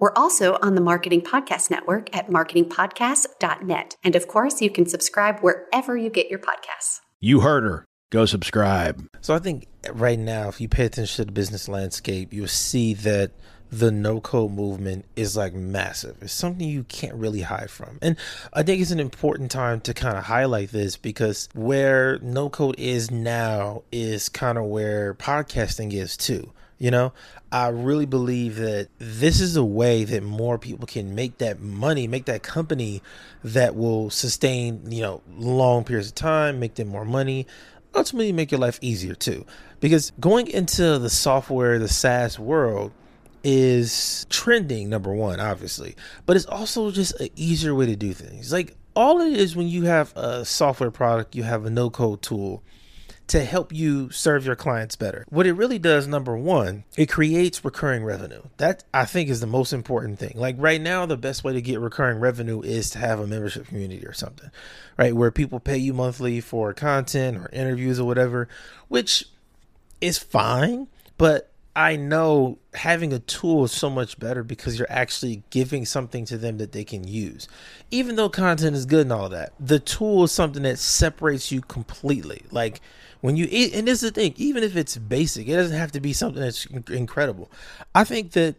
We're also on the Marketing Podcast Network at marketingpodcast.net. And of course, you can subscribe wherever you get your podcasts. You heard her. Go subscribe. So I think right now, if you pay attention to the business landscape, you'll see that the no code movement is like massive. It's something you can't really hide from. And I think it's an important time to kind of highlight this because where no code is now is kind of where podcasting is too. You know, I really believe that this is a way that more people can make that money, make that company that will sustain, you know, long periods of time, make them more money, ultimately make your life easier too. Because going into the software, the SaaS world is trending, number one, obviously, but it's also just an easier way to do things. Like all it is when you have a software product, you have a no code tool to help you serve your clients better. What it really does, number one, it creates recurring revenue. That I think is the most important thing. Like right now, the best way to get recurring revenue is to have a membership community or something, right? Where people pay you monthly for content or interviews or whatever, which is fine, but I know having a tool is so much better because you're actually giving something to them that they can use. Even though content is good and all that, the tool is something that separates you completely. Like when you and this is the thing, even if it's basic, it doesn't have to be something that's incredible. I think that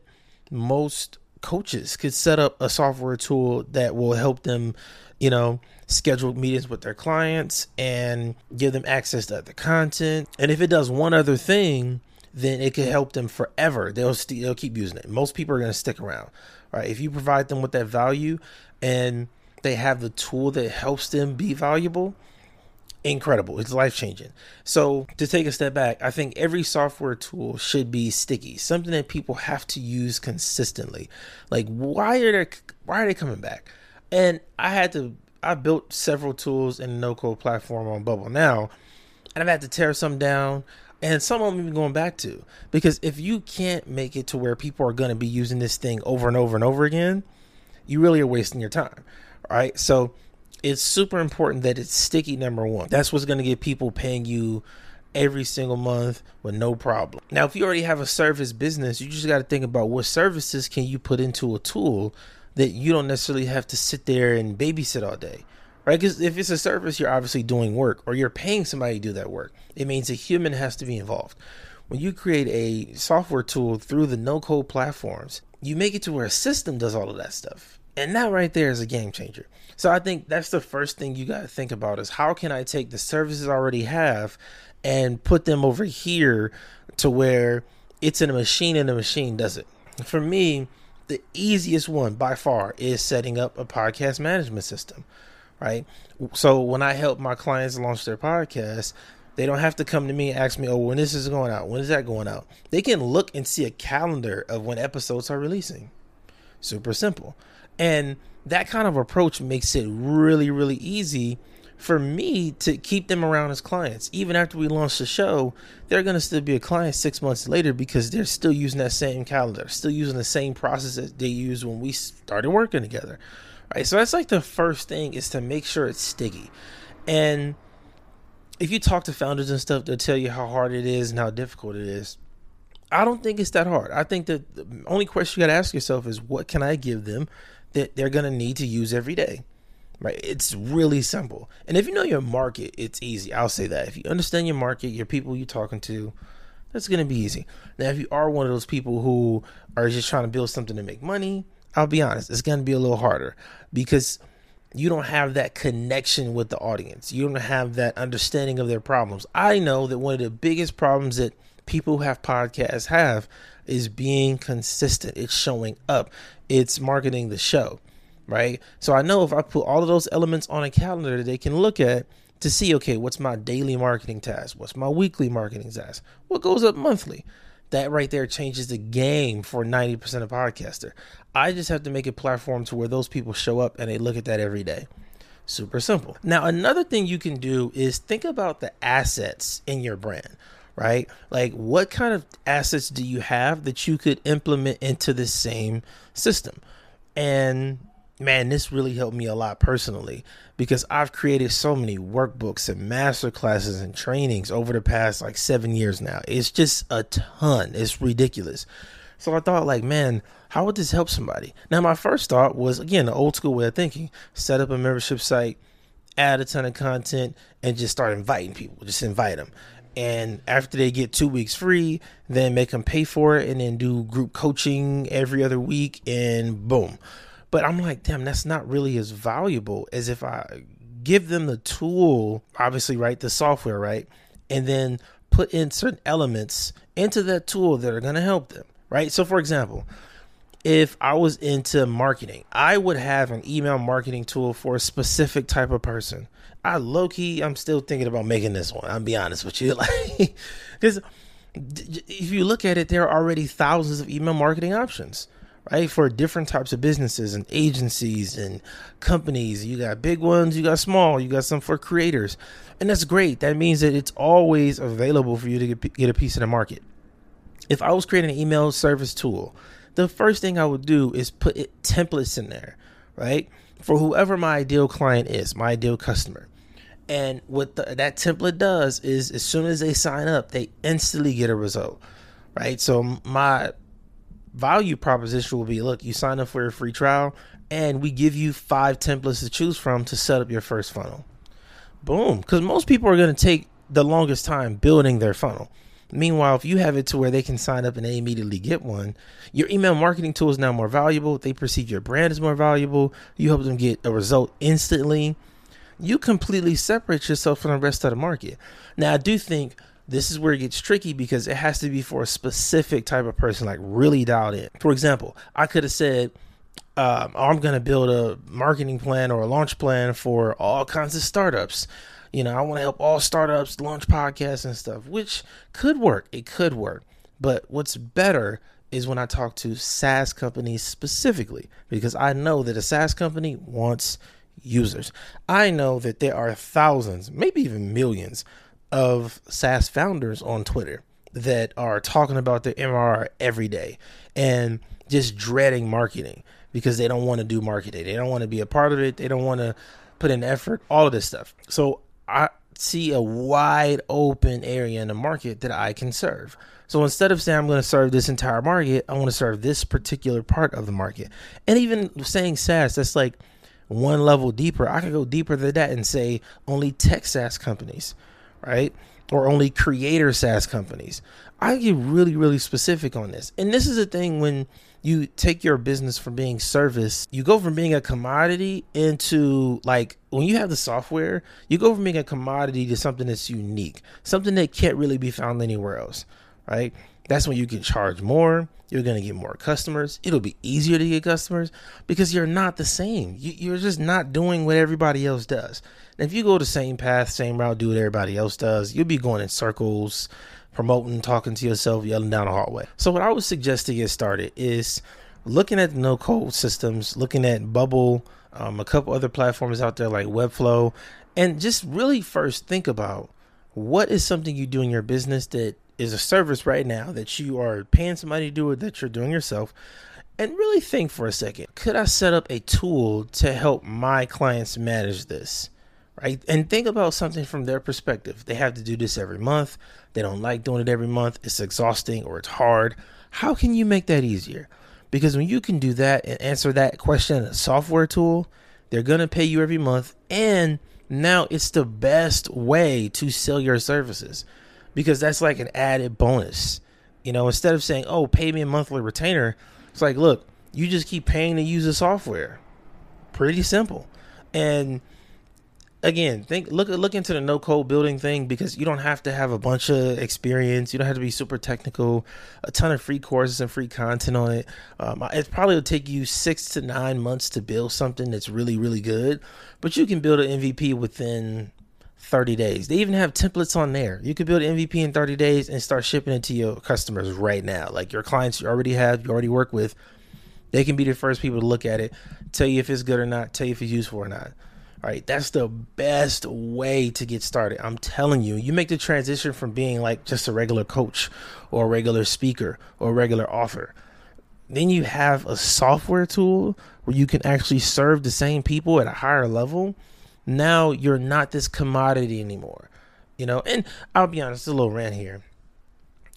most coaches could set up a software tool that will help them, you know, schedule meetings with their clients and give them access to the content. And if it does one other thing, then it could help them forever. They'll they st- they'll keep using it. Most people are going to stick around, right? If you provide them with that value and they have the tool that helps them be valuable, incredible. It's life changing. So, to take a step back, I think every software tool should be sticky, something that people have to use consistently. Like, why are they why are they coming back? And I had to I built several tools in the no code platform on Bubble now, and I've had to tear some down. And some of them even going back to because if you can't make it to where people are going to be using this thing over and over and over again, you really are wasting your time, right? So it's super important that it's sticky number one. That's what's going to get people paying you every single month with no problem. Now if you already have a service business you just got to think about what services can you put into a tool that you don't necessarily have to sit there and babysit all day right? Because if it's a service you're obviously doing work or you're paying somebody to do that work. It means a human has to be involved. When you create a software tool through the no code platforms you make it to where a system does all of that stuff. And that right there is a game changer. So I think that's the first thing you got to think about is how can I take the services I already have and put them over here to where it's in a machine and the machine does it. For me, the easiest one by far is setting up a podcast management system, right? So when I help my clients launch their podcast, they don't have to come to me and ask me, oh, when this is going out, when is that going out? They can look and see a calendar of when episodes are releasing. Super simple. And that kind of approach makes it really, really easy for me to keep them around as clients. Even after we launch the show, they're going to still be a client six months later because they're still using that same calendar, still using the same process that they used when we started working together. Right. So that's like the first thing is to make sure it's sticky. And if you talk to founders and stuff, they'll tell you how hard it is and how difficult it is. I don't think it's that hard. I think that the only question you got to ask yourself is what can I give them that they're going to need to use every day. Right? It's really simple. And if you know your market, it's easy. I'll say that. If you understand your market, your people you're talking to, that's going to be easy. Now, if you are one of those people who are just trying to build something to make money, I'll be honest, it's going to be a little harder because you don't have that connection with the audience. You don't have that understanding of their problems. I know that one of the biggest problems that people who have podcasts have is being consistent. It's showing up. It's marketing the show, right? So I know if I put all of those elements on a calendar that they can look at to see, okay, what's my daily marketing task? What's my weekly marketing task? What goes up monthly? That right there changes the game for 90% of podcaster. I just have to make a platform to where those people show up and they look at that every day. Super simple. Now, another thing you can do is think about the assets in your brand, right? Like, what kind of assets do you have that you could implement into the same system? And man, this really helped me a lot personally because I've created so many workbooks and master classes and trainings over the past like seven years now. It's just a ton. It's ridiculous. So I thought, like, man, how would this help somebody? Now, my first thought was again the old school way of thinking: set up a membership site, add a ton of content, and just start inviting people. Just invite them. And after they get two weeks free, then make them pay for it, and then do group coaching every other week, and boom but I'm like, damn, that's not really as valuable as if I give them the tool, obviously, right? The software, right? And then put in certain elements into that tool that are going to help them, right? So, for example, if I was into marketing, I would have an email marketing tool for a specific type of person. I low key, I'm still thinking about making this one. I'll be honest with you, like, because if you look at it, there are already thousands of email marketing options right? For different types of businesses and agencies and companies. You got big ones, you got small, you got some for creators. And that's great. That means that it's always available for you to get, get a piece of the market. If I was creating an email service tool, the first thing I would do is put it, templates in there, right? For whoever my ideal client is, my ideal customer. And what the, that template does is as soon as they sign up, they instantly get a result, right? So my value proposition will be look, you sign up for a free trial and we give you five templates to choose from to set up your first funnel. Boom. Because most people are going to take the longest time building their funnel. Meanwhile, if you have it to where they can sign up and they immediately get one, your email marketing tool is now more valuable. They perceive your brand is more valuable. You help them get a result instantly. You completely separate yourself from the rest of the market. Now, I do think this is where it gets tricky because it has to be for a specific type of person, like really dialed in. For example, I could have said, um, I'm going to build a marketing plan or a launch plan for all kinds of startups. You know, I want to help all startups launch podcasts and stuff, which could work. It could work. But what's better is when I talk to SaaS companies specifically, because I know that a SaaS company wants users. I know that there are thousands, maybe even millions of SaaS founders on Twitter that are talking about their MRR every day and just dreading marketing because they don't want to do marketing. They don't want to be a part of it. They don't want to put in effort, all of this stuff. So I see a wide open area in the market that I can serve. So instead of saying I'm going to serve this entire market, I want to serve this particular part of the market. And even saying SaaS, that's like one level deeper. I could go deeper than that and say only tech SaaS companies right? Or only creator SaaS companies. I get really, really specific on this. And this is a thing when you take your business from being service, you go from being a commodity into like when you have the software, you go from being a commodity to something that's unique, something that can't really be found anywhere else, right? That's when you can charge more. You're going to get more customers. It'll be easier to get customers because you're not the same. You, are just not doing what everybody else does. And if you go the same path, same route, do what everybody else does, you'll be going in circles, promoting, talking to yourself, yelling down the hallway. So, what I would suggest to get started is looking at no code systems, looking at Bubble, um, a couple other platforms out there like Webflow, and just really first think about what is something you do in your business that is a service right now that you are paying somebody to do it that you're doing yourself. And really think for a second could i set up a tool to help my clients manage this right? And think about something from their perspective. They have to do this every month. They don't like doing it every month. It's exhausting or it's hard. How can you make that easier? Because when you can do that and answer that question in a software tool they're going to pay you every month. And now it's the best way to sell your services because that's like an added bonus. You know, instead of saying, "Oh, pay me a monthly retainer," it's like, look, you just keep paying to use the software. Pretty simple. And again, think look look into the no code building thing because you don't have to have a bunch of experience. You don't have to be super technical. A ton of free courses and free content on it. Um, it probably will take you six to nine months to build something that's really really good, but you can build an MVP within 30 days. They even have templates on there. You could build MVP in 30 days and start shipping it to your customers right now. Like your clients you already have, you already work with. They can be the first people to look at it, tell you if it's good or not, tell you if it's useful or not. All right, that's the best way to get started. I'm telling you, you make the transition from being like just a regular coach or a regular speaker or a regular author. Then you have a software tool where you can actually serve the same people at a higher level. Now you're not this commodity anymore. You know, and I'll be honest, a little rant here.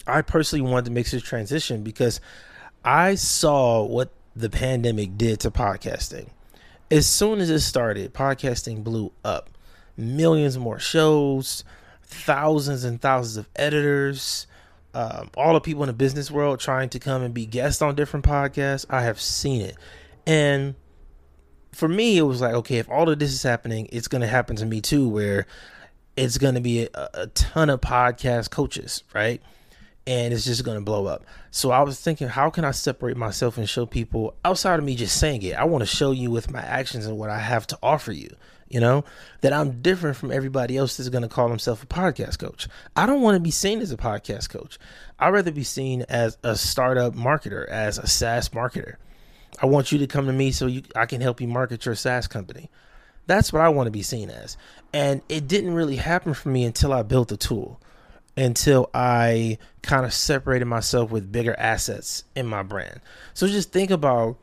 I personally wanted to make this transition because I saw what the pandemic did to podcasting as soon as it started, podcasting blew up. Millions more shows, thousands and thousands of editors, um, all the people in the business world trying to come and be guests on different podcasts. I have seen it. And for me, it was like, okay, if all of this is happening, it's going to happen to me too, where it's going to be a, a ton of podcast coaches, right? and it's just going to blow up. So I was thinking, how can I separate myself and show people outside of me just saying it? I want to show you with my actions and what I have to offer you, you know, that I'm different from everybody else that's going to call himself a podcast coach. I don't want to be seen as a podcast coach. I'd rather be seen as a startup marketer, as a SaaS marketer. I want you to come to me so you I can help you market your SaaS company. That's what I want to be seen as. And it didn't really happen for me until I built a tool until I kind of separated myself with bigger assets in my brand. So just think about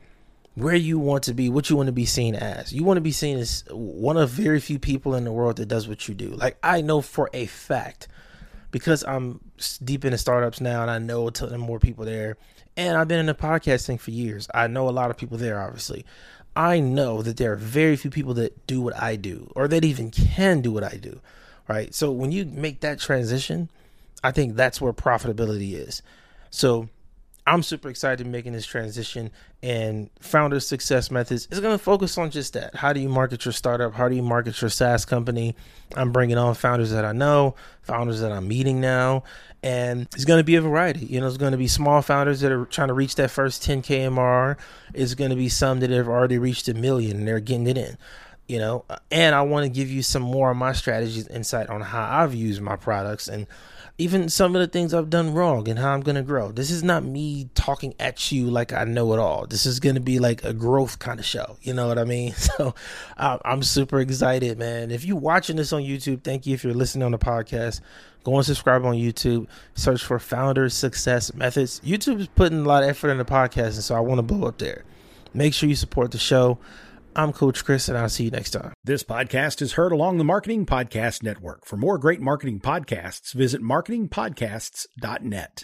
where you want to be, what you want to be seen as. You want to be seen as one of very few people in the world that does what you do. Like I know for a fact because I'm deep into startups now and I know a ton more people there. And I've been in the podcasting for years. I know a lot of people there, obviously. I know that there are very few people that do what I do or that even can do what I do. Right. So when you make that transition, I think that's where profitability is. So I'm super excited making this transition and founder success methods is going to focus on just that. How do you market your startup? How do you market your SaaS company? I'm bringing on founders that I know, founders that I'm meeting now, and it's going to be a variety. You know, it's going to be small founders that are trying to reach that first 10k MR. It's going to be some that have already reached a million and they're getting it in. You know, and I want to give you some more of my strategies, insight on how I've used my products and even some of the things I've done wrong and how I'm going to grow. This is not me talking at you like I know it all. This is going to be like a growth kind of show. You know what I mean? So I'm super excited, man. If you're watching this on YouTube, thank you. If you're listening on the podcast, go and subscribe on YouTube. Search for Founder Success Methods. YouTube is putting a lot of effort in the podcast, and so I want to blow up there. Make sure you support the show. I'm Coach Chris, and I'll see you next time. This podcast is heard along the Marketing Podcast Network. For more great marketing podcasts, visit marketingpodcasts.net.